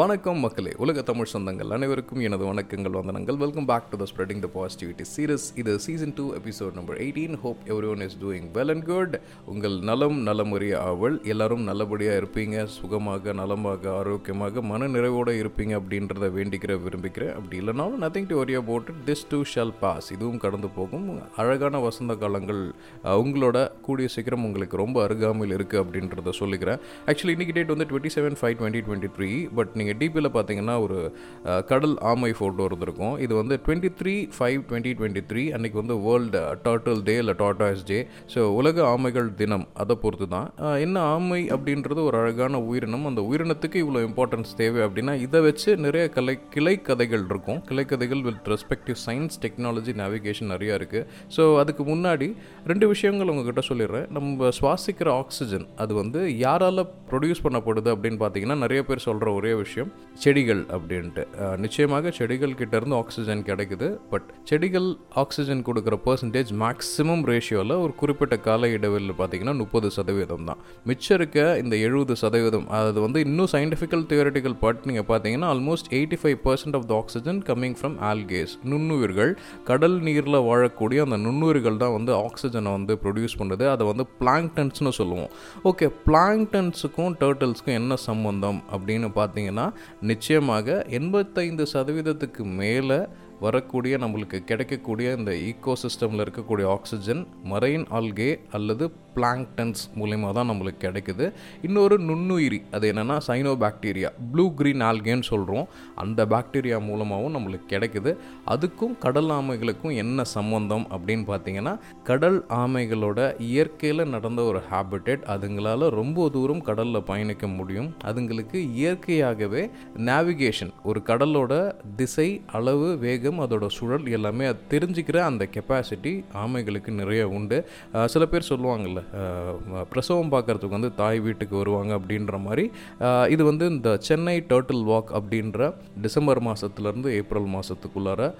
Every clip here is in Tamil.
வணக்கம் மக்களே. உலக தமிழ் சொந்தங்கள் அனைவருக்கும் எனது வணக்கங்கள் வந்தனங்கள். Welcome back to the spreading the positivity series இது season two episode number eighteen hope every one is doing well and good உங்கள் நலம் நலமுறைய ஆவல். எல்லாரும் நல்லபடியாக இருப்பீங்க. சுகமாக நலமாக ஆரோக்கியமாக மன நிறைவோடு இருப்பீங்க அப்படின்றத வேண்டிக்கிற விரும்பிக்கிறேன். அப்படி இல்லைனாலும் nothing to worry about it this too shall pass இதுவும் கடந்து போகும். அழகான வசந்த காலங்கள் உங்களோட கூடிய சீக்கிரம் உங்களுக்கு ரொம்ப அருகாமையில் இருக்குது அப்படின்றத சொல்லிக்கிறேன். ஆக்சுவலி இன்னைக்கு டேட் வந்து twenty seven five twenty twenty three but நீங்கள் டிபியில் பார்த்தீங்கன்னா ஒரு கடல் ஆமை ஃபோட்டோ இருந்திருக்கும். இது வந்து twenty three five twenty twenty three அன்றைக்கி வந்து வேர்ல்டு டர்ட்டில் டே இல்லை டாட்டாஸ் டே ஸோ உலக ஆமைகள் தினம் அதை பொறுத்து தான் என்ன ஆமை அப்படின்றது ஒரு அழகான உயிரினம். அந்த உயிரினத்துக்கு இவ்வளோ இம்பார்ட்டன்ஸ் தேவை அப்படின்னா இதை வச்சு நிறைய கலை கிளை கதைகள் இருக்கும். கிளைக்கதைகள் with respective science technology navigation நிறையா இருக்குது ஸோ அதுக்கு முன்னாடி ரெண்டு விஷயங்கள் உங்ககிட்ட சொல்லிடுறேன். நம்ம சுவாசிக்கிற ஆக்சிஜன் அது வந்து யாரால் ப்ரொடியூஸ் பண்ணப்படுது அப்படின்னு பார்த்தீங்கன்னா நிறைய பேர் சொல்கிற ஒரே விஷயம். செடிகள் அப்படின்ட்டு. நிச்சயமாக செடிகள் கிட்டேருந்து ஆக்சிஜன் கிடைக்குது. பட் செடிகள் ஆக்சிஜன் கொடுக்குற பர்சன்டேஜ் மேக்ஸிமம் ரேஷியோவில் ஒரு குறிப்பிட்ட கால இடைவெளியில் பார்த்தீங்கன்னா முப்பது சதவீதம் தான். மிச்சம் இருக்க இந்த எழுபது சதவீதம் அது வந்து இன்னும் சயின்டிஃபிக்கல் தியரட்டிக்கல் பார்ட் நீங்கள் பார்த்தீங்கன்னா almost eighty five percent of the oxygen coming from algaes நுண்ணுயிர்கள் கடல் நீரில் வாழக்கூடிய அந்த நுண்ணுயிர்கள் தான் வந்து ஆக்சிஜனை வந்து ப்ரொடியூஸ் பண்ணுது. அதை வந்து பிளாங்டன்ஸ்னு சொல்லுவோம். ஓகே பிளாங்டன்ஸுக்கும் டேர்ட்டில்ஸ்க்கும் என்ன சம்பந்தம் அப்படின்னு பார்த்தீங்கன்னா நிச்சயமாக எண்பத்தைந்து சதவீதத்துக்கு மேலே வரக்கூடிய நம்மளுக்கு கிடைக்கக்கூடிய இந்த ஈக்கோசிஸ்டமில் இருக்கக்கூடிய ஆக்சிஜன் மரைன் ஆல்கே அல்லது பிளாங்டன்ஸ் மூலயமா தான் நம்மளுக்கு கிடைக்குது. இன்னொரு நுண்ணுயிரி அது என்னென்னா சைனோ பாக்டீரியா ப்ளூ க்ரீன் ஆல்கேன்னு சொல்கிறோம் அந்த பாக்டீரியா மூலமாகவும் நம்மளுக்கு கிடைக்குது. அதுக்கும் கடல் ஆமைகளுக்கும் என்ன சம்பந்தம் அப்படின்னு பார்த்தீங்கன்னா கடல் ஆமைகளோட இயற்கையில் நடந்த ஒரு ஹேபிட்டேட் அதுங்களால் ரொம்ப தூரம் கடலில் பயணிக்க முடியும். அதுங்களுக்கு இயற்கையாகவே நேவிகேஷன் ஒரு கடலோட திசை அளவு வேகம் அதோட சுழல் எல்லாமே அது தெரிஞ்சுக்கிற அந்த கெப்பாசிட்டி ஆமைகளுக்கு நிறைய உண்டு. சில பேர் சொல்லுவாங்கல்ல பிரசவம் பார்க்கறதுக்கு வந்து தாய் வீட்டுக்கு வருவாங்க அப்படின்ற மாதிரி. இது வந்து இந்த சென்னை டர்ட்டில் வாக் அப்படின்ற டிசம்பர் மாதத்துலேருந்து ஏப்ரல் மாதத்துக்குள்ளார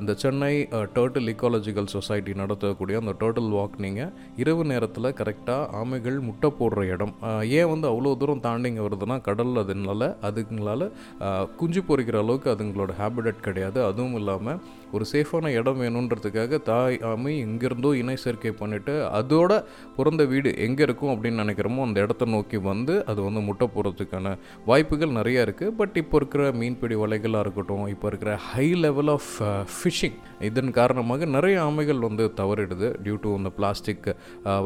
இந்த சென்னை டர்ட்டில் இக்காலஜிக்கல் சொசைட்டி நடத்தக்கூடிய அந்த டர்ட்டில் வாக் நீங்கள் இரவு நேரத்தில் கரெக்டாக ஆமைகள் முட்டை போடுற இடம். ஏன் வந்து அவ்வளோ தூரம் தாண்டிங்க வருதுன்னா கடல் அதனால அதுங்களால குஞ்சு பொறிக்கிற அளவுக்கு அதுங்களோட ஹேபிடட் கிடையாது. அதுவும் இல்லாமல் uygulamı ஒரு சேஃபான இடம் வேணுன்றதுக்காக தாய் ஆமை எங்கேருந்தோ இணை சேர்க்கை பண்ணிவிட்டு அதோட பிறந்த வீடு எங்கே இருக்கும் அப்படின்னு நினைக்கிறோமோ அந்த இடத்த நோக்கி வந்து அது வந்து முட்டை போடுறதுக்கான வாய்ப்புகள் நிறைய இருக்குது பட் இப்போ இருக்கிற மீன்பிடி வலைகளாக இருக்கட்டும் இப்போ இருக்கிற ஹை லெவல் ஆஃப் ஃபிஷிங் இதன் காரணமாக நிறைய ஆமைகள் வந்து தவறிடுது. டியூ டு இந்த பிளாஸ்டிக்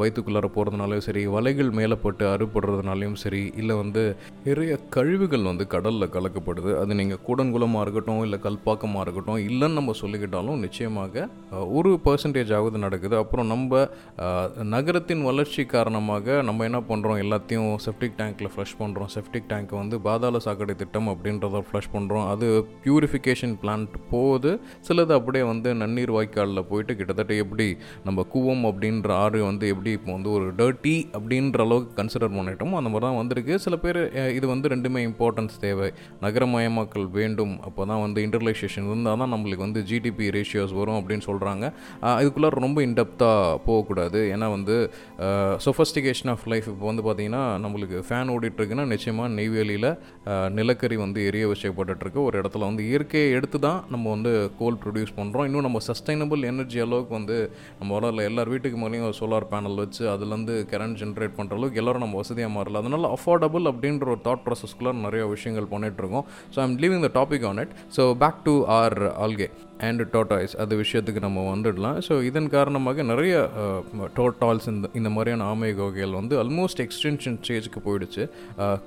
வயிற்றுக்குள்ளார போகிறதுனாலையும் சரி வலைகள் மேலே போட்டு அறுபடுறதுனாலையும் சரி இல்லை வந்து நிறைய கழிவுகள் வந்து கடலில் கலக்கப்படுது. அது நீங்கள் கூடங்குளமாக இருக்கட்டும் இல்லை கல்பாக்கமாக இருக்கட்டும் இல்லைன்னு நம்ம சொல்லி சொல்லிக்கிட்டாலும் நிச்சயமாக ஒரு பர்சன்டேஜ் ஆகுது நடக்குது. அப்புறம் நம்ம நகரத்தின் வளர்ச்சி காரணமாக நம்ம என்ன பண்ணுறோம் எல்லாத்தையும் செப்டிக் டேங்க்கில் ஃப்ளஷ் பண்ணுறோம் செப்டிக் டேங்க்கை வந்து பாதாள சாக்கடை திட்டம் அப்படின்றத ஃப்ளஷ் பண்ணுறோம் அது பியூரிஃபிகேஷன் பிளான்ட் போகுது சிலது அப்படியே வந்து நன்னீர் வாய்க்காலில் போயிட்டு கிட்டத்தட்ட எப்படி நம்ம கூவம் அப்படின்ற ஆறு வந்து எப்படி இப்போ வந்து ஒரு டர்ட்டி அப்படின்ற அளவுக்கு கன்சிடர் பண்ணிட்டோமோ அந்த மாதிரி தான் வந்திருக்கு. சில பேர் இது வந்து ரெண்டுமே இம்பார்ட்டன்ஸ் தேவை. நகரமயமாக்கல் வேண்டும். அப்போ தான் வந்து இன்டர்லைசேஷன் இருந்தால் தான் நம்மளுக்கு வந்து ஜிடி ஜிடிபி ரேஷியோஸ் வரும் அப்படின்னு சொல்கிறாங்க இதுக்குள்ளே ரொம்ப இன்டெப்த்தாக போகக்கூடாது. ஏன்னா வந்து சொஃபஸ்டிகேஷன் ஆஃப் லைஃப் இப்போ வந்து பார்த்திங்கன்னா நம்மளுக்கு ஃபேன் ஓடிட்டுருக்குன்னா நிச்சயமாக நெய்வேலியில் நிலக்கரி வந்து எரிய வச்சப்பட்டுருக்கு ஒரு இடத்துல வந்து இயற்கையை எடுத்து தான் நம்ம வந்து கோல் ப்ரொடியூஸ் பண்ணுறோம் இன்னும் நம்ம சஸ்டைனபிள் எனர்ஜி அளவுக்கு வந்து நம்ம வளரல. எல்லார் வீட்டுக்கு மேலேயும் சோலார் பேனல் வச்சு அதுலேருந்து கரண்ட் ஜென்ரேட் பண்ணுற அளவுக்கு எல்லாரும் நம்ம வசதியாக மாறல. அதனால் அஃபோர்டபுள் அப்படின்ற ஒரு தாட் ப்ராசஸ்க்குள்ளே நிறைய விஷயங்கள் பண்ணிகிட்ருக்கோம் so I'm leaving the topic on it so back to our algae and tortoise அது விஷயத்துக்கு நம்ம வந்துடலாம். ஸோ இதன் காரணமாக நிறைய டோட்டால்ஸ் இந்த இந்த மாதிரியான ஆமை வகைகள் வந்து ஆல்மோஸ்ட் எக்ஸ்டென்ஷன் ஸ்டேஜுக்கு போயிடுச்சு.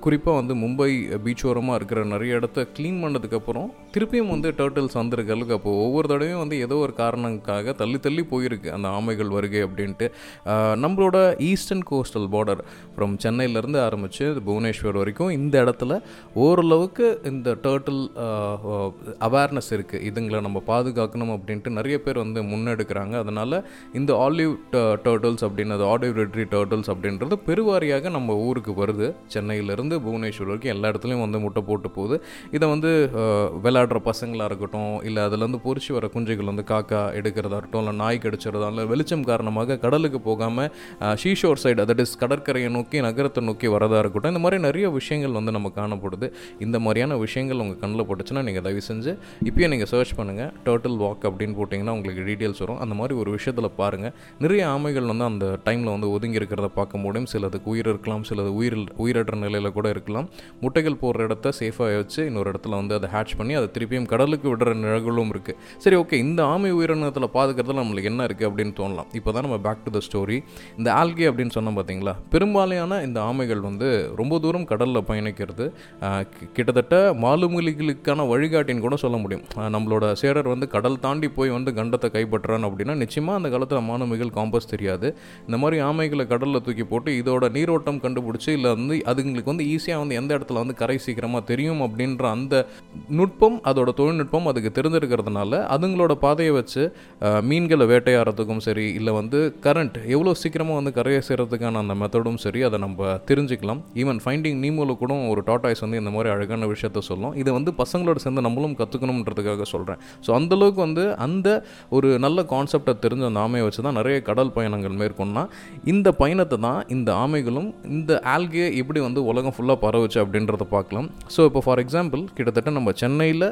குறிப்பாக வந்து மும்பை பீச் ஓரமாக இருக்கிற நிறைய இடத்த க்ளீன் பண்ணதுக்கப்புறம் திருப்பியும் வந்து டேர்ட்டில்ஸ் வந்திருக்கலுக்கு அப்போது ஒவ்வொரு தடவையும் வந்து ஏதோ ஒரு காரணங்களுக்காக தள்ளி தள்ளி போயிருக்கு அந்த ஆமைகள் வருகை அப்படின்ட்டு. நம்மளோட ஈஸ்டர்ன் கோஸ்டல் பார்டர் ஃப்ரம் சென்னையிலேருந்து ஆரம்பித்து புவனேஸ்வர் வரைக்கும் இந்த இடத்துல ஓரளவுக்கு இந்த டேர்ட்டில் அவேர்னஸ் இருக்குது இதுங்களை நம்ம பாதுகாக்கணும் அப்படின்ட்டு நிறைய பேர் வந்து முன்னெடுக்கிறாங்க. அதனால் இந்த ஆலிவ் டர்ட்டில்ஸ் அப்படின்றது ஆலிவ் ரெட்ரி டர்ட்டில்ஸ் அப்படின்றது பெருவாரியாக நம்ம ஊருக்கு வருது. சென்னையிலேருந்து புவனேஸ்வர் வரைக்கும் எல்லா இடத்துலையும் வந்து முட்டை போட்டு போகுது. இதை வந்து விளையாடுற பசங்களாக இருக்கட்டும் இல்லை அதுலேருந்து பொறிச்சு வர குஞ்சுகள் வந்து காக்கா எடுக்கிறதா இருக்கட்டும் இல்லை நாய் கடிச்சிறதா இல்லை வெளிச்சம் காரணமாக கடலுக்கு போகாமல் ஷீஷோர் சைடு தட் இஸ் கடற்கரையை நோக்கி நகரத்தை நோக்கி வரதா இருக்கட்டும் இந்த மாதிரி நிறைய விஷயங்கள் வந்து நம்ம காணப்படுது. இந்த மாதிரியான விஷயங்கள் உங்கள் கண்ணில் போட்டுச்சுன்னா நீங்கள் தயவு செஞ்சு இப்போயே நீங்கள் சர்ச் பண்ணுங்கள் டேர்ட்டில் வாக் அப்படின்னு போட்டிங்கன்னா உங்களுக்கு டீட்டெயில்ஸ் வரும். அந்த மாதிரி ஒரு விஷயத்தில் பாருங்கள் நிறைய ஆமைகள் வந்து அந்த டைமில் வந்து ஒதுங்கி இருக்கிறத பார்க்க முடியும். சிலதுக்கு உயிர் இருக்கலாம் சிலது உயிர் உயிரற்ற நிலையில் கூட இருக்கலாம். முட்டைகள் போடுற இடத்த சேஃபாக வச்சு இன்னொரு இடத்துல வந்து அதை ஹேட்ச் பண்ணி அதை திருப்பியும் கடலுக்கு விடுற நிழல்களும் இருக்குது சரி ஓகே இந்த ஆமை உயிரினத்தில் பாதுகாக்கிறதுல நம்மளுக்கு என்ன இருக்குது அப்படின்னு தோணலாம். இப்போ தான் நம்ம பேக் டு த ஸ்டோரி இந்த ஆல்கே அப்படின்னு சொன்னோம் பார்த்தீங்களா பெரும்பாலான இந்த ஆமைகள் வந்து ரொம்ப தூரம் கடலில் பயணிக்கிறது. கிட்டத்தட்ட மாலுமிகளுக்கான வழிகாட்டின்னு கூட சொல்ல முடியும். நம்மளோட சேரர் வந்து கடல் தாண்டி போய் வந்து கண்டத்தை கைப்பற்றுறான் அப்படின்னா நிச்சயமாக அந்த காலத்தில் மானுமிகள் காம்பஸ் தெரியாது. இந்த மாதிரி ஆமைகளை கடலில் தூக்கி போட்டு இதோட நீரோட்டம் கண்டுபிடிச்சி இல்லை வந்து அதுங்களுக்கு வந்து ஈஸியாக வந்து எந்த இடத்துல வந்து கரை சீக்கிரமாக தெரியும் அப்படின்ற அந்த நுட்பம் அதோட தொழில்நுட்பம் அதுக்கு தெரிஞ்சிருக்கிறதுனால அதுங்களோட பாதையை வச்சு மீன்களை வேட்டையாடுறதுக்கும் சரி இல்லை வந்து கரண்ட் எவ்வளோ சீக்கிரமாக வந்து கரையை சேர்கிறதுக்கான அந்த மெத்தடும் சரி அதை நம்ம தெரிஞ்சுக்கலாம். ஈவன் ஃபைண்டிங் நீமோவில் கூட ஒரு டாட்டாய்ஸ் வந்து இந்த மாதிரி அழகான விஷயத்த சொல்லும். இதை வந்து பசங்களோட சேர்ந்து நம்மளும் கற்றுக்கணுன்றதுக்காக சொல்கிறேன் ஸோ அந்த அந்தளவுக்கு வந்து அந்த ஒரு நல்ல கான்செப்டை தெரிஞ்ச அந்த ஆமையை வச்சு தான் நிறைய கடல் பயணங்கள் மேற்கொண்டா இந்த பயணத்தை தான் இந்த ஆமைகளும் இந்த ஆல்கே எப்படி வந்து உலகம் ஃபுல்லாக பரவுச்சு அப்படின்றத பார்க்கலாம். ஸோ இப்போ ஃபார் எக்ஸாம்பிள் கிட்டத்தட்ட நம்ம சென்னையில்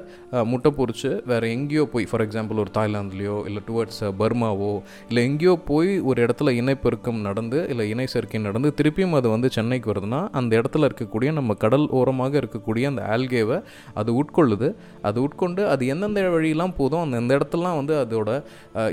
முட்டை பொறிச்சு வேறு எங்கேயோ போய் ஃபார் எக்ஸாம்பிள் ஒரு தாய்லாந்துலேயோ இல்லை டுவர்ட்ஸ் பர்மாவோ இல்லை எங்கேயோ போய் ஒரு இடத்துல இணைப்பெருக்கம் நடந்து இல்லை இணை சேர்க்கை நடந்து திருப்பியும் அது வந்து சென்னைக்கு வருதுன்னா அந்த இடத்துல இருக்கக்கூடிய நம்ம கடல் ஓரமாக இருக்கக்கூடிய அந்த ஆல்கேவை அது உட்கொள்ளுது. அது உட்கொண்டு அது எந்தெந்த வழியெல்லாம் போதும். அந்த அந்த இடத்துலலாம் வந்து அதோட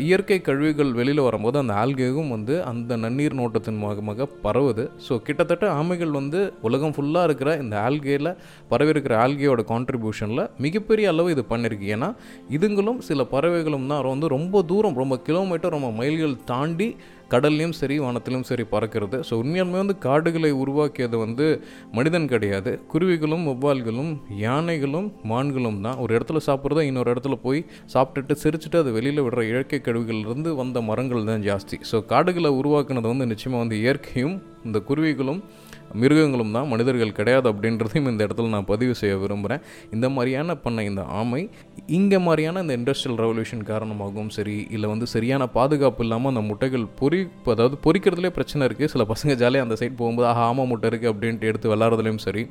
இயற்கை கழிவுகள் வெளியில் வரும்போது அந்த ஆல்கேவும் வந்து அந்த நன்னீர் நோட்டத்தின் மூலமாக பரவுது. ஸோ கிட்டத்தட்ட ஆமைகள் வந்து உலகம் ஃபுல்லாக இருக்கிற இந்த ஆல்கேயில் பரவி இருக்கிற ஆல்கேயோட கான்ட்ரிபியூஷனில் மிகப்பெரிய அளவு இது பண்ணியிருக்கு. ஏன்னா இதுங்களும் சில பறவைகளும் தான். வந்து ரொம்ப தூரம் ரொம்ப கிலோமீட்டர் ரொம்ப மைல்கள் தாண்டி கடல்லையும் சரி வானத்திலும் சரி பறக்கிறது. ஸோ உண்மையாலுமே வந்து காடுகளை உருவாக்கியது வந்து மனிதன் கிடையாது. குருவிகளும் ஒவ்வால்களும் யானைகளும் மான்களும் தான். ஒரு இடத்துல சாப்பிட்றத இன்னொரு இடத்துல போய் சாப்பிட்டுட்டு சிரிச்சுட்டு அது வெளியில் விடுற இயற்கை கழிவுகள்லேருந்து வந்த மரங்கள் தான் ஜாஸ்தி. ஸோ காடுகளை உருவாக்குனது வந்து நிச்சயமாக வந்து இயற்கையும் இந்த குருவிகளும் மிருகங்களும் தான் மனிதர்கள் கிடையாது அப்படின்றதையும் இந்த இடத்துல நான் பதிவு செய்ய விரும்புகிறேன் இந்த மாதிரியான பண்ண இந்த ஆமை இங்கே மாதிரியான இந்த இண்டஸ்ட்ரியல் ரெவல்யூஷன் காரணமாகவும் சரி இல்லை வந்து சரியான பாதுகாப்பு இல்லாமல் அந்த முட்டைகள் பொறி அதாவது பொறிக்கிறதுலே பிரச்சனை இருக்குது சில பசங்க ஜாலியாக அந்த சைட் போகும்போது ஆஹா ஆமா முட்டை இருக்குது அப்படின்ட்டு எடுத்து விளாட்றதுலையும் சரி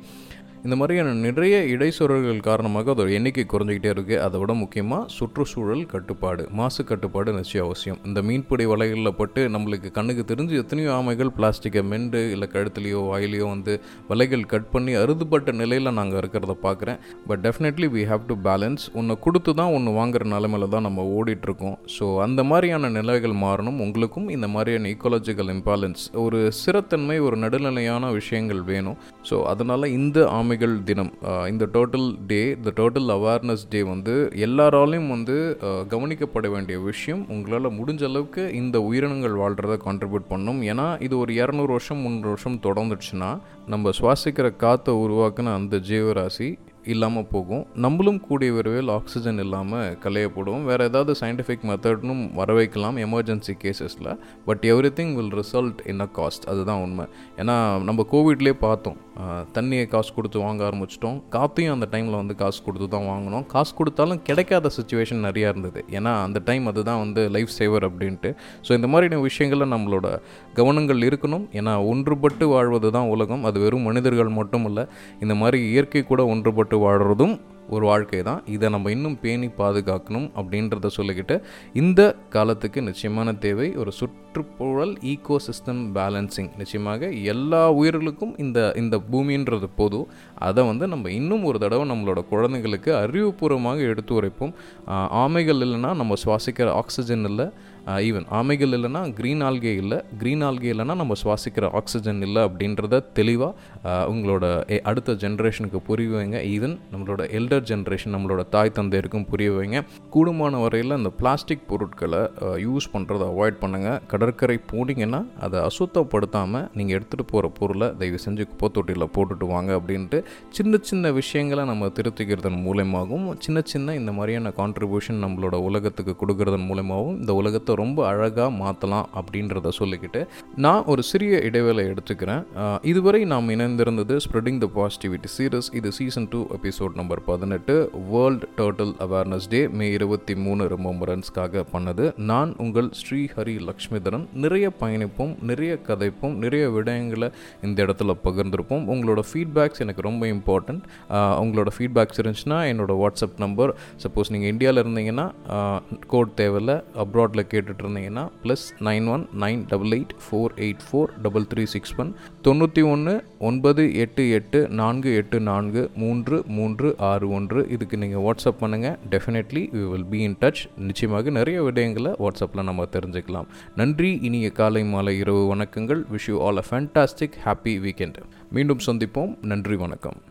இந்த மாதிரியான நிறைய இடைச்சொறல்கள் காரணமாக அதோட எண்ணிக்கை குறைஞ்சிக்கிட்டே இருக்குது அதை விட முக்கியமாக சுற்றுச்சூழல் கட்டுப்பாடு மாசு கட்டுப்பாடு நிச்சயம் அவசியம். இந்த மீன்பிடி வலைகளில் பட்டு நம்மளுக்கு கண்ணுக்கு தெரிஞ்சு எத்தனையோ ஆமைகள் பிளாஸ்டிக்கை மெண்டு இல்லை கழுத்துலையோ வாயிலையோ வந்து வலைகள் கட் பண்ணி அறுதுபட்ட நிலையில் நாங்கள் இருக்கிறத பார்க்குறேன் but definitely we have to balance ஒன்று கொடுத்து தான் ஒன்று வாங்குற நிலமையில தான் நம்ம ஓடிட்டுருக்கோம் ஸோ அந்த மாதிரியான நிலைகள் மாறணும். உங்களுக்கும் இந்த மாதிரியான ஈக்கோலாஜிக்கல் இம்பேலன்ஸ் ஒரு சிறத்தன்மை ஒரு நடுநிலையான விஷயங்கள் வேணும். ஸோ அதனால் இந்த ஆமை ஆமைகள் தினம். இந்த டோட்டல் டே இந்த டோட்டல் அவேர்னஸ் டே வந்து எல்லாராலையும் வந்து கவனிக்கப்பட வேண்டிய விஷயம் உங்களால் முடிஞ்ச அளவுக்கு இந்த உயிரினங்கள் வாழ்கிறத கான்ட்ரிபியூட் பண்ணும். ஏன்னா இது ஒரு இரநூறு வருஷம் முந்நூறு வருஷம் தொடர்ந்துச்சுன்னா நம்ம சுவாசிக்கிற காற்றை உருவாக்குன அந்த ஜீவராசி இல்லாமல் போகும். நம்மளும் கூடிய விரைவில் ஆக்சிஜன் இல்லாமல் கலையப்படுவோம் வேறு ஏதாவது சயின்டிஃபிக் மெத்தட்னும் வர வைக்கலாம் emergency கேசஸில் but every thing will result in a cost அதுதான் உண்மை. ஏன்னா நம்ம கோவிட்லேயே பார்த்தோம். தண்ணியை காசு கொடுத்து வாங்க ஆரம்பிச்சிட்டோம். காற்றையும் அந்த டைமில் வந்து காசு கொடுத்து தான் வாங்கினோம். காசு கொடுத்தாலும் கிடைக்காத சுச்சுவேஷன் நிறையா இருந்தது. ஏன்னா அந்த டைம் அதுதான் வந்து லைஃப் சேவர் அப்படின்ட்டு. ஸோ இந்த மாதிரியான விஷயங்களில் நம்மளோட கவனங்கள் இருக்கணும். ஏன்னா ஒன்றுபட்டு வாழ்வது தான் உலகம். அது வெறும் மனிதர்கள் மட்டும் இல்லை இந்த மாதிரி இயற்கை கூட ஒன்றுபட்டு வாழ்கிறதும் ஒரு வாழ்க்கை தான் இதை நம்ம இன்னும் பேணி பாதுகாக்கணும் அப்படின்றத சொல்லிக்கிட்டு இந்த காலத்துக்கு நிச்சயமான தேவை. ஒரு சுற்று ஈகோ சிஸ்டம் பேலன்சிங் நிச்சயமாக எல்லா உயிர்களுக்கும் இந்த இந்த பூமின்றது போதும். அதை வந்து நம்ம இன்னும் ஒரு தடவை நம்மளோட குழந்தைங்களுக்கு அறிவுபூர்வமாக எடுத்து உரைப்போம். ஆமைகள் இல்லைன்னா நம்ம சுவாசிக்கிற ஆக்சிஜன் இல்லை. ஈவன் ஆமைகள் இல்லைன்னா க்ரீன் ஆல்கே இல்லை. க்ரீன் ஆல்கே இல்லைன்னா நம்ம சுவாசிக்கிற ஆக்சிஜன் இல்லை அப்படின்றத தெளிவாக உங்களோட அடுத்த ஜென்ரேஷனுக்கு புரிய வைங்க. ஈவன் நம்மளோட எல்டர் ஜென்ரேஷன் நம்மளோட தாய் தந்தையருக்கும் புரிய வைங்க. கூடுமான வரையில் அந்த பிளாஸ்டிக் பொருட்களை யூஸ் பண்ணுறதை அவாய்ட் பண்ணுங்கள் கடற்கரை போனீங்கன்னா அதை அசுத்தப்படுத்தாமல் நீங்கள் எடுத்துகிட்டு போகிற பொருளை தயவு செஞ்சு குப்பை தொட்டியில் போட்டுட்டு வாங்க அப்படின்ட்டு சின்ன சின்ன விஷயங்களை நம்ம திருத்திக்கிறதன் மூலயமாகவும் சின்ன சின்ன இந்த மாதிரியான கான்ட்ரிபியூஷன் நம்மளோட உலகத்துக்கு கொடுக்கறதன் மூலயமாகவும் இந்த உலகத்தை ரொம்ப அழகாக மாற்றலாம் அப்படின்றத சொல்லிக்கிட்டு நான் ஒரு சிறிய இடைவேளை எடுத்துக்கிறேன். இதுவரை நாம் இணைந்திருந்தது ஸ்ப்ரெடிங் த பாசிட்டிவிட்டி சீரியஸ் இது சீசன் டூ எபிசோட் நம்பர் பதினெட்டு world turtle awareness day May இருபத்தி மூணு ரிமம்பரன்ஸ்க்காக பண்ணது. நான் உங்கள் ஸ்ரீ ஹரி லக்ஷ்மிதரன் நிறைய பயணிப்போம் நிறைய கதைப்போம் நிறைய விடயங்களை இந்த இடத்துல பகிர்ந்திருப்போம். உங்களோட ஃபீட்பேக்ஸ் எனக்கு ரொம்ப இம்பார்ட்டண்ட் உங்களோட ஃபீட்பேக்ஸ் இருந்துச்சுன்னா என்னோட வாட்ஸ்அப் நம்பர் சப்போஸ் நீங்கள் இந்தியாவில் இருந்தீங்கன்னா கோட் தேவையில்ல அப்ராடில் கேட்டுட்டு இருந்தீங்கன்னா plus nine one nine double eight four eight four double three six one தொண்ணூற்றி ஒன்று ஒன்பது எட்டு எட்டு நான்கு எட்டு நான்கு மூன்று மூன்று ஆறு ஒன்று. இதுக்கு நீங்கள் வாட்ஸ்அப் பண்ணுங்கள் definitely we will be in touch நிச்சயமாக நிறைய விடயங்களை வாட்ஸ்அப்பில் நம்ம தெரிஞ்சுக்கலாம். நன்றி. நன்றி. இனிய காலை மாலை இரவு வணக்கங்கள். Wish you all a fantastic happy weekend மீண்டும் சந்திப்போம். நன்றி வணக்கம்.